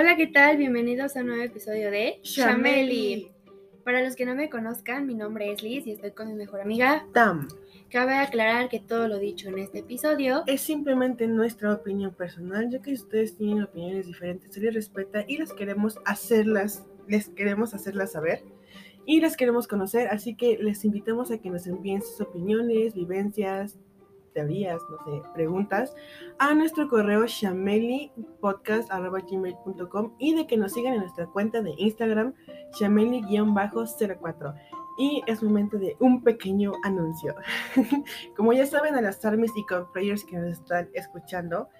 Hola, ¿qué tal? Bienvenidos a un nuevo episodio de Chameli. Para los que no me conozcan, mi nombre es Liz y estoy con mi mejor amiga. Tam. Cabe aclarar que todo lo dicho en este episodio Es simplemente nuestra opinión personal, ya que ustedes tienen opiniones diferentes, se les respeta y las queremos hacerlas, les queremos hacerlas saber y las queremos conocer, así que les invitamos a que nos envíen sus opiniones, vivencias, teorías, no sé, preguntas a nuestro correo shamelipodcast.gmail.com y de que nos sigan en nuestra cuenta de Instagram shameli-04. Y es momento de un pequeño anuncio. Como ya saben, a las armies y cosplayers que nos están escuchando,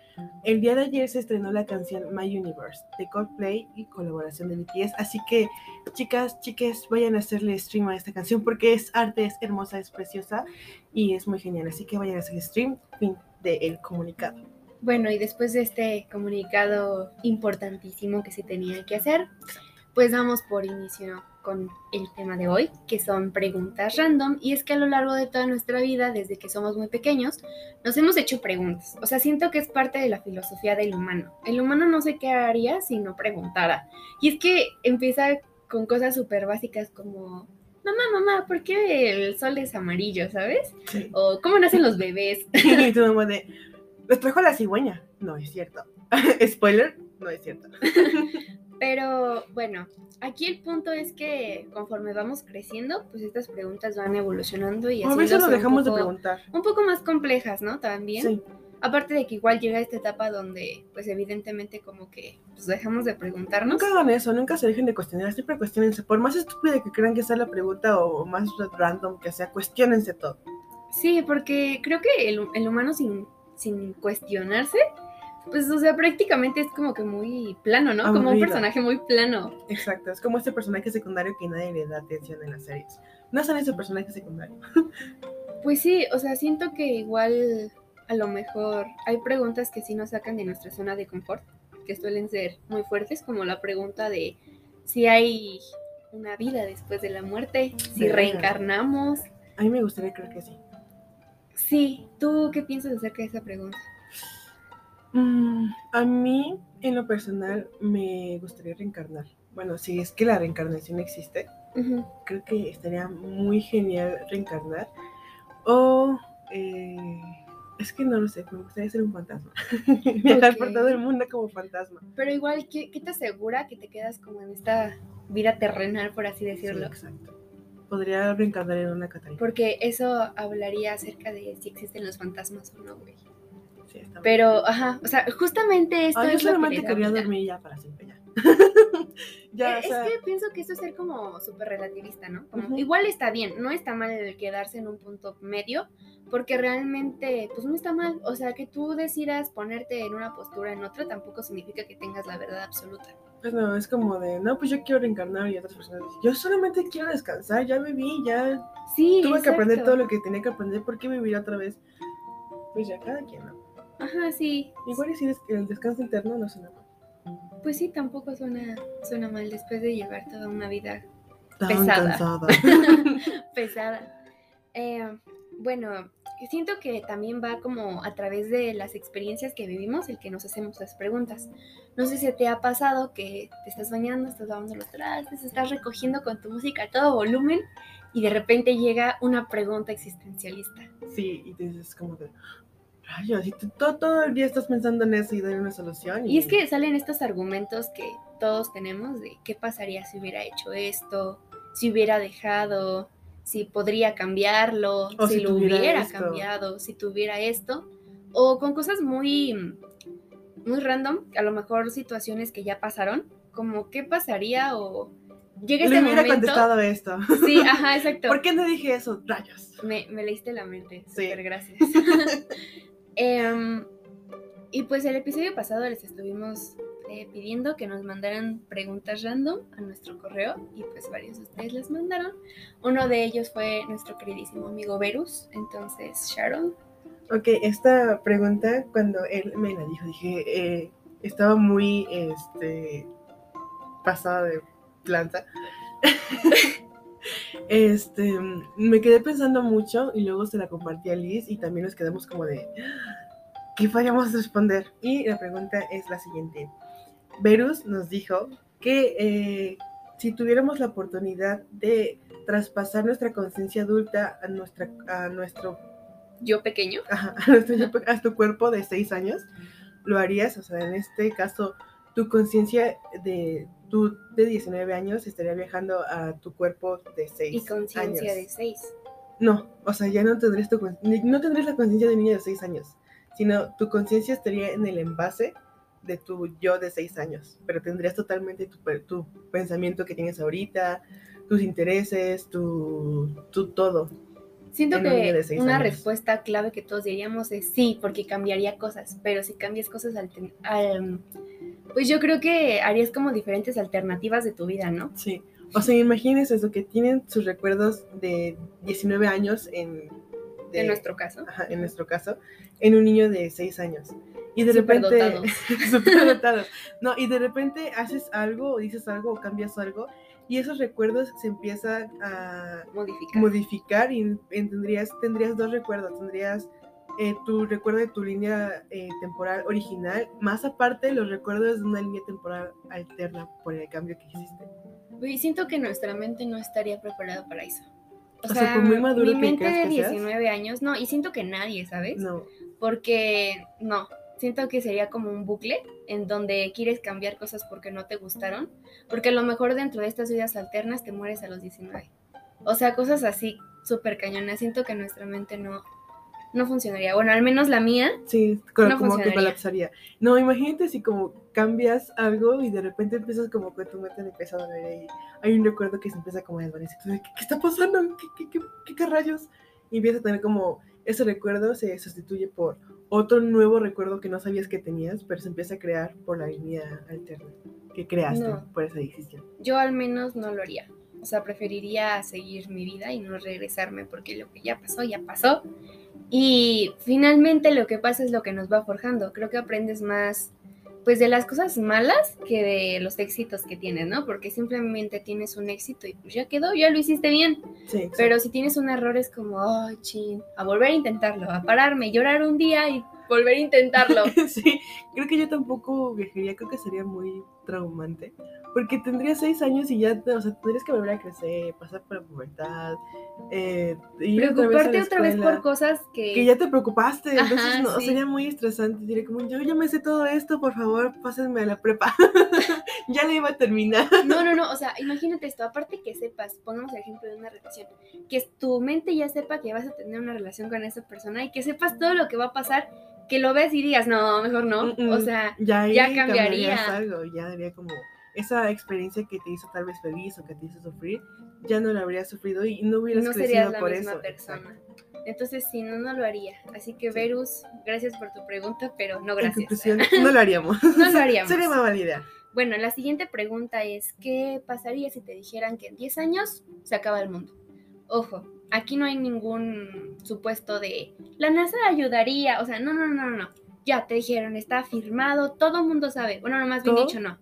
el día de ayer se estrenó la canción My Universe de Coldplay y colaboración de BTS. Así que, chicas, chiques, vayan a hacerle stream a esta canción porque es arte, es hermosa, es preciosa y es muy genial. Así que vayan a hacer stream. Fin del comunicado. Bueno, y después de este comunicado importantísimo que se tenía que hacer, pues damos por inicio con el tema de hoy, que son preguntas random. Y es que a lo largo de toda nuestra vida, desde que somos muy pequeños, nos hemos hecho preguntas. O sea, siento que es parte de la filosofía del humano. El humano no sé qué haría si no preguntara. Y es que empieza con cosas súper básicas como... Mamá, mamá, ¿por qué el sol es amarillo, sabes? Sí. O cómo nacen los bebés. y tu mamá de, ¿les trajo la cigüeña? No es cierto. Spoiler, no es cierto. Pero bueno, aquí el punto es que conforme vamos creciendo, pues estas preguntas van evolucionando y A veces nos dejamos de preguntar. Un poco más complejas, ¿no? También. Sí. Aparte de que igual llega esta etapa donde, pues evidentemente como que pues, dejamos de preguntarnos. Nunca hagan eso, nunca se dejen de cuestionar, siempre cuestionense. Por más estúpida que crean que sea la pregunta o más random que sea, cuestionense todo. Sí, porque creo que el, el humano sin, sin cuestionarse, pues o sea, prácticamente es como que muy plano, ¿no? Como un personaje muy plano. Exacto, es como este personaje secundario que nadie le da atención en las series. No son ese personaje secundario. Pues sí, o sea, siento que igual a lo mejor hay preguntas que sí nos sacan de nuestra zona de confort, que suelen ser muy fuertes, como la pregunta de si hay una vida después de la muerte, si reencarnamos. A mí me gustaría creer que sí. Sí, ¿tú qué piensas acerca de esa pregunta? Mm, a mí, en lo personal, me gustaría reencarnar. Bueno, si es que la reencarnación existe, creo que estaría muy genial reencarnar. O, eh, es que no lo sé, me gustaría ser un fantasma. Viajar por Ok. todo el mundo como fantasma. Pero igual, ¿qué, qué te asegura que te quedas como en esta vida terrenal, por así Sí, decirlo? exacto. Podría reencarnar en una Catarina. Porque eso hablaría acerca de si existen los fantasmas o no, güey. Sí, está bien. Pero, ajá, o sea, justamente esto yo es lo que solamente quería dormir ya para siempre ya. ya, o sea, es que pienso que eso es ser como súper relativista, ¿no? Como. Igual está bien, no está mal el quedarse en un punto medio, porque realmente, pues no está mal. O sea, que tú decidas ponerte en una postura en otra tampoco significa que tengas la verdad absoluta. pues no, es como de, no, pues yo quiero reencarnar y otras personas dicen, yo solamente quiero descansar, ya viví, ya Sí, tuve que aprender todo lo que tenía que aprender, ¿por qué vivir otra vez? Pues ya cada quien, ¿no? Ajá, sí. Igual y si el descanso interno no suena mal. Pues sí, tampoco suena, suena mal después de llevar toda una vida Tan Pesada. pesada. Eh, bueno, siento que también va como a través de las experiencias que vivimos el que nos hacemos las preguntas. No sé si te ha pasado que te estás bañando, estás lavando los trastes, estás recogiendo con tu música a todo volumen y de repente llega una pregunta existencialista. sí, y te dices como de, rayos, y tú todo, todo el día estás pensando en eso y dar una solución. Y es que salen estos argumentos que todos tenemos de qué pasaría si hubiera hecho esto, si hubiera dejado, si podría cambiarlo, O si, si lo hubiera esto. cambiado, si tuviera esto, o con cosas muy, muy random, a lo mejor situaciones que ya pasaron, como qué pasaría o llega le este hubiera momento. contestado esto. Sí, ajá, exacto. ¿Por qué no dije eso? Rayos. Me, me leíste la mente, Sí. súper gracias. Em, y pues el episodio pasado les estuvimos eh, pidiendo que nos mandaran preguntas random a nuestro correo y pues varios de ustedes las mandaron. Uno de ellos fue nuestro queridísimo amigo Verus, entonces Sharon. Ok, esta pregunta, cuando él me la dijo, dije, eh, estaba muy, este, pasada de planta. este, me quedé pensando mucho y luego se la compartí a Liz y también nos quedamos como de, ¿qué a responder? Y la pregunta es la siguiente. Verus nos dijo que eh, si tuviéramos la oportunidad de traspasar nuestra conciencia adulta a, nuestra, a nuestro Yo pequeño. ajá, a, nuestro a tu cuerpo de seis años, lo harías. O sea, en este caso, tu conciencia de tú de 19 años estaría viajando a tu cuerpo de seis Y conciencia de seis. No, o sea, ya no tendrías, tu, no tendrías la conciencia de niño de 6 años, sino tu conciencia estaría en el envase de tu yo de 6 años, pero tendrías totalmente tu, tu pensamiento que tienes ahorita, tus intereses, tu, tu todo. Siento un que una años. respuesta clave que todos diríamos es sí, porque cambiaría cosas, pero si cambias cosas, alter- al- pues yo creo que harías como diferentes alternativas de tu vida, ¿no? Sí. O sea, imagínense eso, que tienen sus recuerdos de 19 años en... de- En nuestro caso. ajá, en nuestro caso, en un niño de 6 años. Y de repente... Superdotados. superdotados. No, y de repente haces algo o dices algo o cambias algo y esos recuerdos se empiezan a Modificar. modificar y en- tendrías, tendrías dos recuerdos. Tendrías eh, tu recuerdo de tu línea eh, temporal original, más aparte los recuerdos de una línea temporal alterna por el cambio que hiciste. Güey, siento que nuestra mente no estaría preparada para eso. O, O sea, sea, por muy maduro mi que mente de que seas. 19 años, no, y siento que nadie, ¿sabes? No, Porque no, siento que sería como un bucle en donde quieres cambiar cosas porque no te gustaron, porque a lo mejor dentro de estas vidas alternas te mueres a los 19. O sea, cosas así súper cañonas. Siento que nuestra mente no, no funcionaría. Bueno, al menos la mía, sí, No como que colapsaría. No, imagínate si como cambias algo y de repente empiezas como que tu mente empieza a doler ahí. Hay un recuerdo que se empieza como a desvanecer. ¿Qué, qué está pasando? ¿Qué, qué, qué, qué, rayos? Y empiezas a tener como ese recuerdo se sustituye por otro nuevo recuerdo que no sabías que tenías, pero se empieza a crear por la línea alterna que creaste No. por esa decisión. yo al menos no lo haría. O sea, preferiría seguir mi vida y no regresarme porque lo que ya pasó, ya pasó. Y finalmente lo que pasa es lo que nos va forjando. Creo que aprendes más pues de las cosas malas que de los éxitos que tienes, ¿no? Porque simplemente tienes un éxito y pues ya quedó, ya lo hiciste bien. Sí. Pero si tienes un error es como, ay, chin, a volver a intentarlo, a pararme, llorar un día y volver a intentarlo. sí, creo que yo tampoco viajaría, creo que sería muy traumante. Porque tendría seis años y ya, o sea, tendrías que volver a crecer, pasar por la pubertad, eh, Preocuparte la otra vez por cosas que... Que ya te preocupaste, entonces Ajá, no, sí. sería muy estresante. Diría como, yo ya me sé todo esto, por favor, pásenme a la prepa. ya le iba a terminar. No, no, no, o sea, imagínate esto, aparte que sepas, pongamos el ejemplo de una relación, que tu mente ya sepa que vas a tener una relación con esa persona y que sepas todo lo que va a pasar, que lo ves y digas, no, mejor no, Mm, mm. o sea, ya, ya cambiaría. algo, ya haría como esa experiencia que te hizo tal vez feliz o que te hizo sufrir, ya no la habrías sufrido y no hubieras no crecido serías la por misma eso. persona. Exacto. Entonces, sí, no, no lo haría. Así que, Verus, gracias por tu pregunta, pero no gracias. no lo haríamos. No lo haríamos. Sería más válida. Bueno, la siguiente pregunta es, ¿qué pasaría si te dijeran que en 10 años se acaba el mundo? Ojo, aquí no hay ningún supuesto de la NASA ayudaría, o sea, no, no, no, no. Ya te dijeron, está firmado, todo el mundo sabe. Bueno, no, más bien ¿Todo? dicho, no.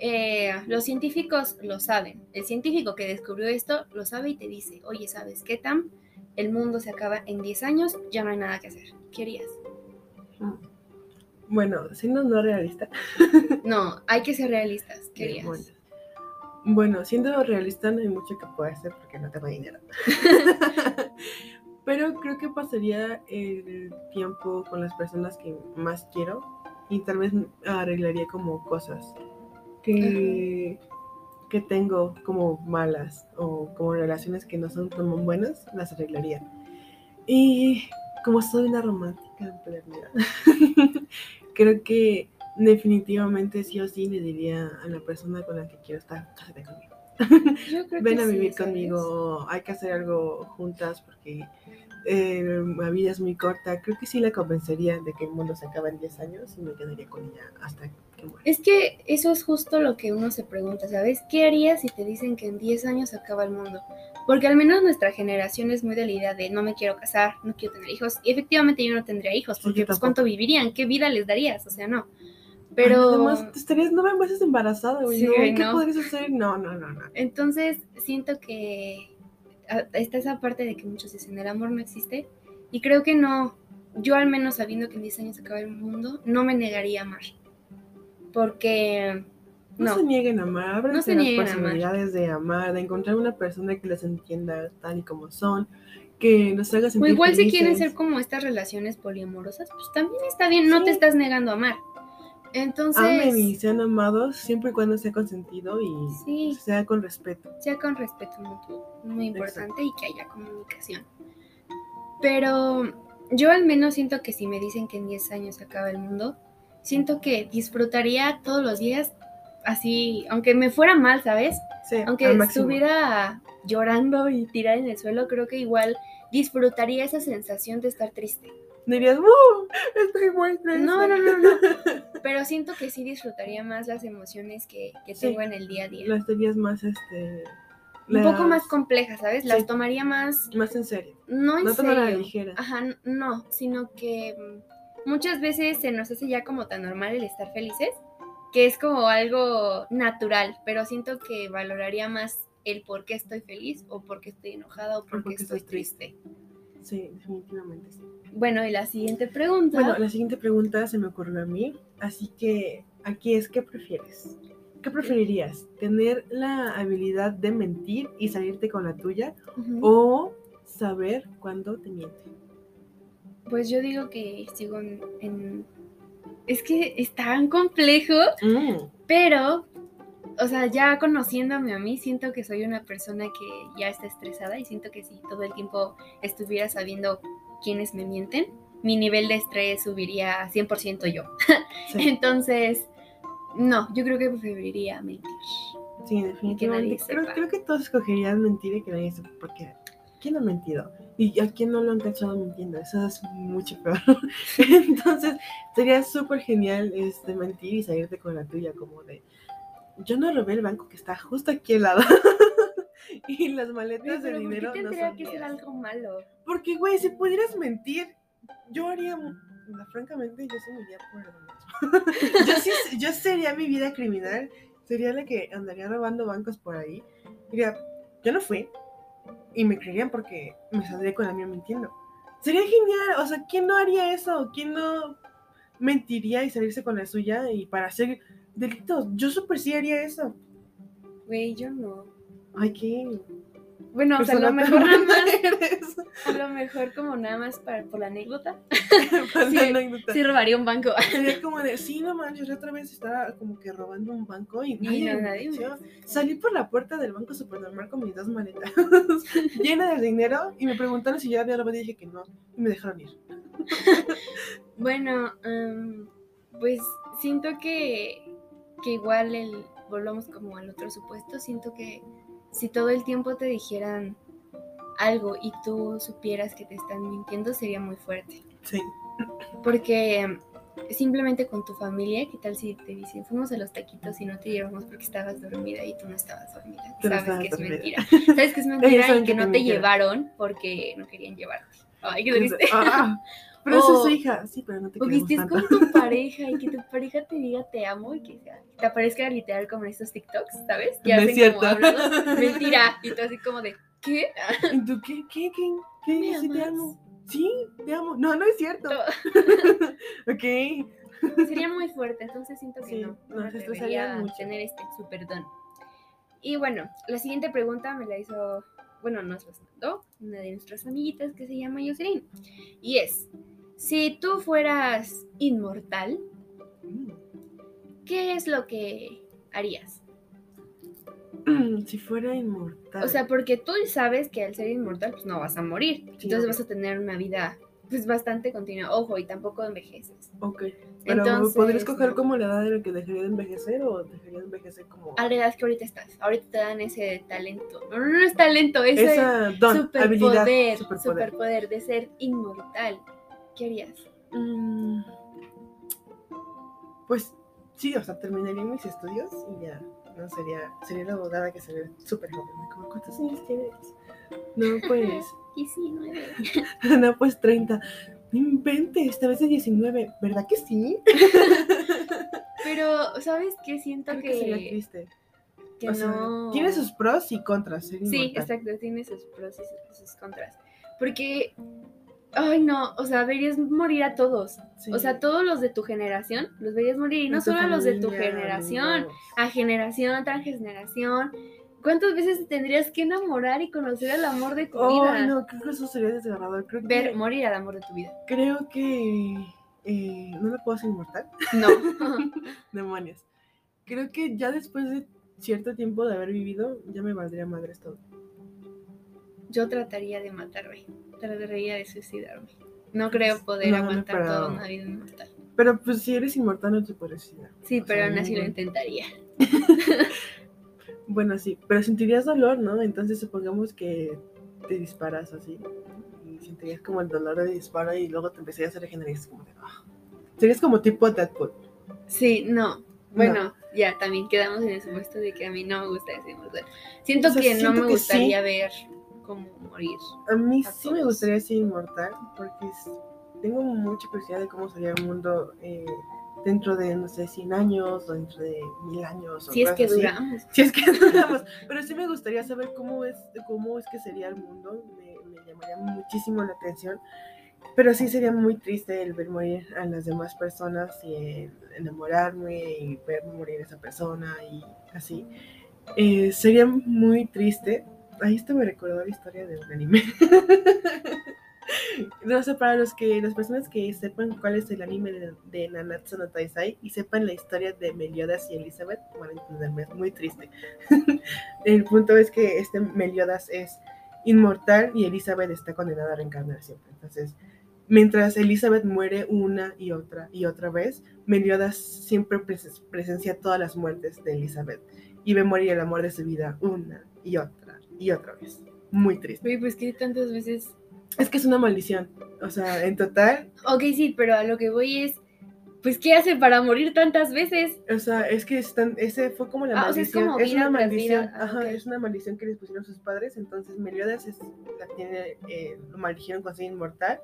Eh, los científicos lo saben. El científico que descubrió esto lo sabe y te dice, oye, ¿sabes qué, Tam? El mundo se acaba en 10 años, ya no hay nada que hacer. ¿Qué harías? Bueno, siendo no realista. No, hay que ser realistas. ¿Qué harías? Bueno. Siendo realista no hay mucho que pueda hacer porque no tengo dinero. Pero creo que pasaría el tiempo con las personas que más quiero y tal vez arreglaría como cosas que, que tengo como malas o como relaciones que no son tan buenas, las arreglaría. Y como soy una romántica empedernida, creo que definitivamente sí o sí le diría a la persona con la que quiero estar, cásate conmigo. Ven a vivir conmigo, hay que hacer algo juntas porque eh, la vida es muy corta. Creo que sí la convencería de que el mundo se acaba en 10 años y me quedaría con ella hasta que muera. Es que eso es justo lo que uno se pregunta, ¿sabes? ¿Qué harías si te dicen que en 10 años se acaba el mundo? Porque al menos nuestra generación es muy de la idea de no me quiero casar, no quiero tener hijos. Y efectivamente yo no tendría hijos, porque pues cuánto vivirían, qué vida les darías, o sea, no. Pero Además, te estarías nueve meses embarazada, güey. Sí, ¿no? ¿Qué no. podrías hacer? No, no, no, no. entonces siento que está esa parte de que muchos dicen el amor no existe. Y creo que no, yo al menos sabiendo que en 10 años se acaba el mundo, no me negaría a amar. porque No, no, se nieguen a amar, ábranse No las posibilidades de amar, de encontrar una persona que les entienda tal y como son, que los haga o sentir igual si quieren felices. ser como estas relaciones poliamorosas, pues también está bien, no te Sí. estás negando a amar. Entonces, Amen y sean amados siempre y cuando sea consentido y Sí. sea con respeto. sea con respeto mutuo, muy importante y que haya comunicación. Pero yo al menos siento que si me dicen que en 10 años se acaba el mundo, siento que disfrutaría todos los días así, aunque me fuera mal, ¿sabes? Sí, Aunque estuviera llorando y tirada en el suelo, creo que igual disfrutaría esa sensación de estar triste. Dirías, ¡Uh! Estoy muy triste. No, no, no, no. Pero siento que sí disfrutaría más las emociones que, que Sí. tengo en el día a día. Las tenías más, este... Un poco más complejas, ¿sabes? Las Sí. tomaría más, Más en serio. no en No a la serio. ligera. Ajá, no, sino que mm, muchas veces se nos hace ya como tan normal el estar felices, que es como algo natural, pero siento que valoraría más el por qué estoy feliz o por qué estoy enojada o por qué porque estoy triste. Sí, definitivamente sí. Bueno, y la siguiente pregunta. Bueno, la siguiente pregunta se me ocurrió a mí, así que aquí es, ¿qué prefieres? ¿Qué preferirías? ¿Tener la habilidad de mentir y salirte con la tuya o saber cuándo te mienten? Pues yo digo que sigo en, en- Es que es tan complejo, Mm, pero, o sea, ya conociéndome a mí, siento que soy una persona que ya está estresada y siento que si todo el tiempo estuviera sabiendo quiénes me mienten, mi nivel de estrés subiría a 100% yo. sí, Entonces, no, yo creo que preferiría mentir. sí, definitivamente. Creo, sepa. creo que todos escogerían mentir y que nadie sepa, porque ¿quién ha mentido? ¿Y a quién no lo han cachado mintiendo? Eso es mucho peor. Entonces, sería súper genial este, mentir y salirte con la tuya, como de, yo no robé el banco que está justo aquí al lado. y las maletas de Pero ¿por dinero qué no tendría son que ser algo malo? Porque, güey, si pudieras mentir, yo haría, francamente, yo sí me iría por lo mismo. yo sí, yo sería mi vida criminal, sería la que andaría robando bancos por ahí. Diría, yo no fui, y me creerían porque me saldría con la mía mintiendo. Sería genial, o sea, ¿quién no haría eso? ¿Quién no mentiría y salirse con la suya y para hacer delitos? Yo súper sí haría eso. Güey, yo no. Ay, qué... Bueno, o sea, a lo mejor nada más, eres. a lo mejor como nada más para, por la anécdota, Para Sí, la anécdota. sí robaría un banco. Sería como de, sí, no manches, otra vez estaba como que robando un banco y nadie, no, nadie. Salí por la puerta del banco super normal con mis dos maletas llenas de dinero y me preguntaron si yo había robado y dije que no y me dejaron ir. Bueno, em, pues siento que, que igual el, volvamos como al otro supuesto, siento que si todo el tiempo te dijeran algo y tú supieras que te están mintiendo sería muy fuerte. Sí, Porque em, simplemente con tu familia, ¿qué tal si te dicen fuimos a los taquitos y no te llevamos porque estabas dormida y tú no estabas dormida? Tú no Sabes estabas que es mentira. Sabes que es mentira y que no te llevaron porque no querían llevarte. Ay, qué triste. Ah, pero esa es su hija, sí, pero no te O que queremos estés tanto. con tu pareja y que tu pareja te diga te amo y que te aparezca literal como en estos TikToks, ¿sabes? Que No es hacen cierto. como hablados, mentira. Y tú así como de, ¿qué? ¿Y tú qué? ¿Qué? ¿Qué? ¿Qué? ¿Me Sí, te amo. Sí, te amo. No, no es cierto. ok. Sería muy fuerte, entonces siento que Sí, no. no, me se atrevería estresarían a mucho. tener este super don. Y bueno, la siguiente pregunta me la hizo, bueno, nos la mandó una de nuestras amiguitas que se llama Jocelyn. Y es, si tú fueras inmortal. ¿qué es lo que harías? Si fuera inmortal. O sea, porque tú sabes que al ser inmortal, pues no vas a morir. Entonces vas a tener una vida, pues bastante continua. Ojo, y tampoco envejeces. Ok. Pero Entonces, ¿podría escoger no. como la edad en la que dejaría de envejecer o dejaría de envejecer como A la edad que ahorita estás. Ahorita te dan ese talento. No, no, no es talento, ese esa don, habilidad, superpoder, superpoder? superpoder de ser inmortal. ¿Qué harías? Mm, Pues sí, o sea, terminaría mis estudios y ya no sería sería la abogada que se ve súper joven. ¿Cuántos años tienes? No, pues, 19. no, pues 30. No inventes, esta vez de 19, ¿verdad que sí? Pero, ¿sabes qué? Siento Creo que, que sería triste. que O sea, no. tiene sus pros y contras Sí, inmortal. exacto, tiene sus pros y sus, sus contras. Porque Ay, no, o sea, verías morir a todos. Sí. O sea, todos los de tu generación los verías morir. Y no solo a los de tu generación, amigos. a generación tras generación. ¿Cuántas veces te tendrías que enamorar y conocer el amor de tu Oh, vida? no, creo que eso sería desgarrador. Creo Ver que, morir al amor de tu vida. creo que eh, no me puedo hacer inmortal. No. Demonios. Creo que ya después de cierto tiempo de haber vivido, ya me valdría madres todo. Yo trataría de matarme. Trataría de suicidarme. No creo poder No, no, aguantar pero- toda una vida inmortal. Pero pues si eres inmortal no te puedes suicidar. Sí, O pero sea, aún así lo intentaría. Bueno, sí, pero sentirías dolor, ¿no? Entonces supongamos que te disparas así y sentirías como el dolor de disparo y luego te empezarías a regenerar como de... ah. Serías como tipo Deadpool. Sí, no. Bueno, ya también quedamos en el supuesto de que a mí no me gusta ese inmortal. Siento O sea, que no me que gustaría ver cómo morir. A mí A sí me gustaría ser inmortal porque tengo mucha curiosidad de cómo sería el mundo eh, dentro de, no sé, 100 años o dentro de mil años. o Si es que así. duramos. Si es que duramos. Pero sí me gustaría saber cómo es, cómo es que sería el mundo. Me, me llamaría muchísimo la atención. Pero sí sería muy triste el ver morir a las demás personas y el enamorarme y ver morir a esa persona y así. Eh, sería muy triste. Ahí esto me recordó la historia de un anime. No sé, para los que, las personas que sepan cuál es el anime de, de Nanatsu no Taizai y sepan la historia de Meliodas y Elizabeth, van a entenderme, es muy triste. el punto es que este Meliodas es inmortal y Elizabeth está condenada a reencarnar siempre. Entonces, mientras Elizabeth muere una y otra y otra vez, Meliodas siempre pres- presencia todas las muertes de Elizabeth y ve morir el amor de su vida una y otra y otra vez. Muy triste. Oye, pues que tantas veces. Es que es una maldición. O sea, en total, Ok, sí, pero a lo que voy es. Pues, ¿qué hace para morir tantas veces? o sea, es que están, ese fue como la Ah, o sea, es maldición. es, una maldición. vida. Ah, Ajá, es una maldición que les pusieron sus padres. Entonces Meliodas es, la tiene, eh, lo maldijeron con ser inmortal.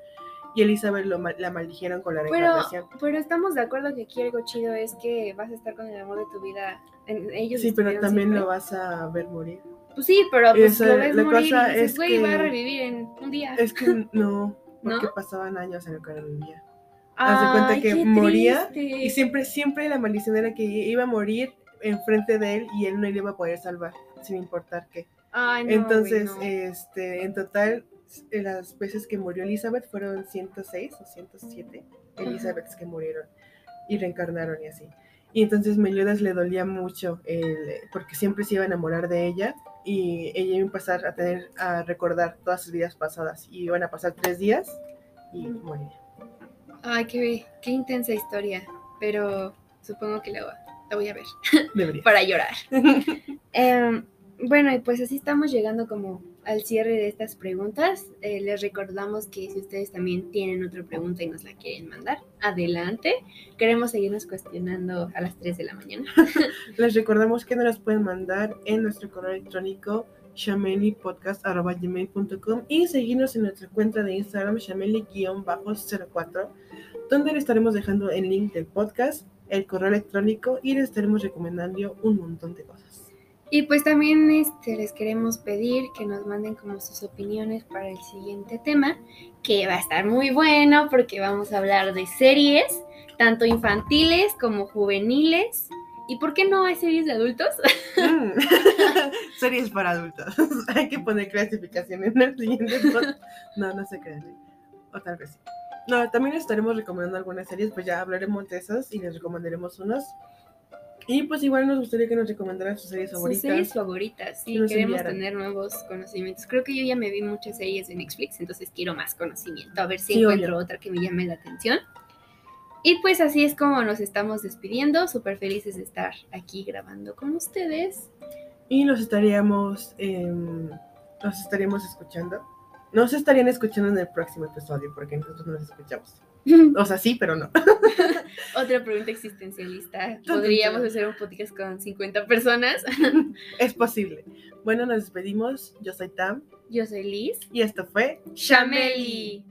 Y Elizabeth lo, la maldijeron con la reencarnación. pero estamos de acuerdo que aquí algo chido es que vas a estar con el amor de tu vida. En, ellos Sí, pero también siempre. lo vas a ver morir. Pues sí, pero pues Esa- lo ves la morir cosa y dices, es güey, va a revivir en un día. Es que no, porque ¿No? pasaban años en lo que vivía. haz de cuenta que moría triste. Y siempre, siempre la maldición era que iba a morir enfrente de él y él no le iba a poder salvar, sin importar qué. Ay, no, Entonces, no. este, en total, eh, las veces que murió Elizabeth fueron 106 o 107 Elizabeths que murieron y reencarnaron y así. Y entonces Meliodas le dolía mucho el, porque siempre se iba a enamorar de ella y ella iba a empezar a tener a recordar todas sus vidas pasadas y iban a pasar tres días y moría. Ay, qué, qué intensa historia. Pero supongo que la, la voy a ver Debería. para llorar. Em, bueno, y pues así estamos llegando como al cierre de estas preguntas. Eh, les recordamos que si ustedes también tienen otra pregunta y nos la quieren mandar, adelante. Queremos seguirnos cuestionando a las 3 de la mañana. Les recordamos que nos las pueden mandar en nuestro correo electrónico shamelipodcast.gmail.com y seguirnos en nuestra cuenta de Instagram shameli-04 donde le estaremos dejando el link del podcast, el correo electrónico y les estaremos recomendando un montón de cosas. Y pues también este, les queremos pedir que nos manden como sus opiniones para el siguiente tema, que va a estar muy bueno porque vamos a hablar de series, tanto infantiles como juveniles. ¿Y por qué no hay series de adultos? Mm. Series para adultos. Hay que poner clasificación en el siguiente. No, no se crean. ¿eh? O tal vez sí. No, también estaremos recomendando algunas series, pues ya hablaremos de esas y les recomendaremos unas. Y pues igual nos gustaría que nos recomendaran sus series Sus favoritas. series favoritas, sí, que queremos enviaran. tener nuevos conocimientos. Creo que yo ya me vi muchas series de Netflix, entonces quiero más conocimiento, a ver si Sí, encuentro otra que me llame la atención. Y pues así es como nos estamos despidiendo, súper felices de estar aquí grabando con ustedes. Y nos estaríamos, em, nos estaríamos escuchando. Nos estarían escuchando en el próximo episodio porque nosotros no nos escuchamos. O sea, sí, pero no. Otra pregunta existencialista. ¿Podríamos hacer un podcast con 50 personas? Es posible. Bueno, nos despedimos. Yo soy Tam Yo soy Liz. y esto fue Chameli.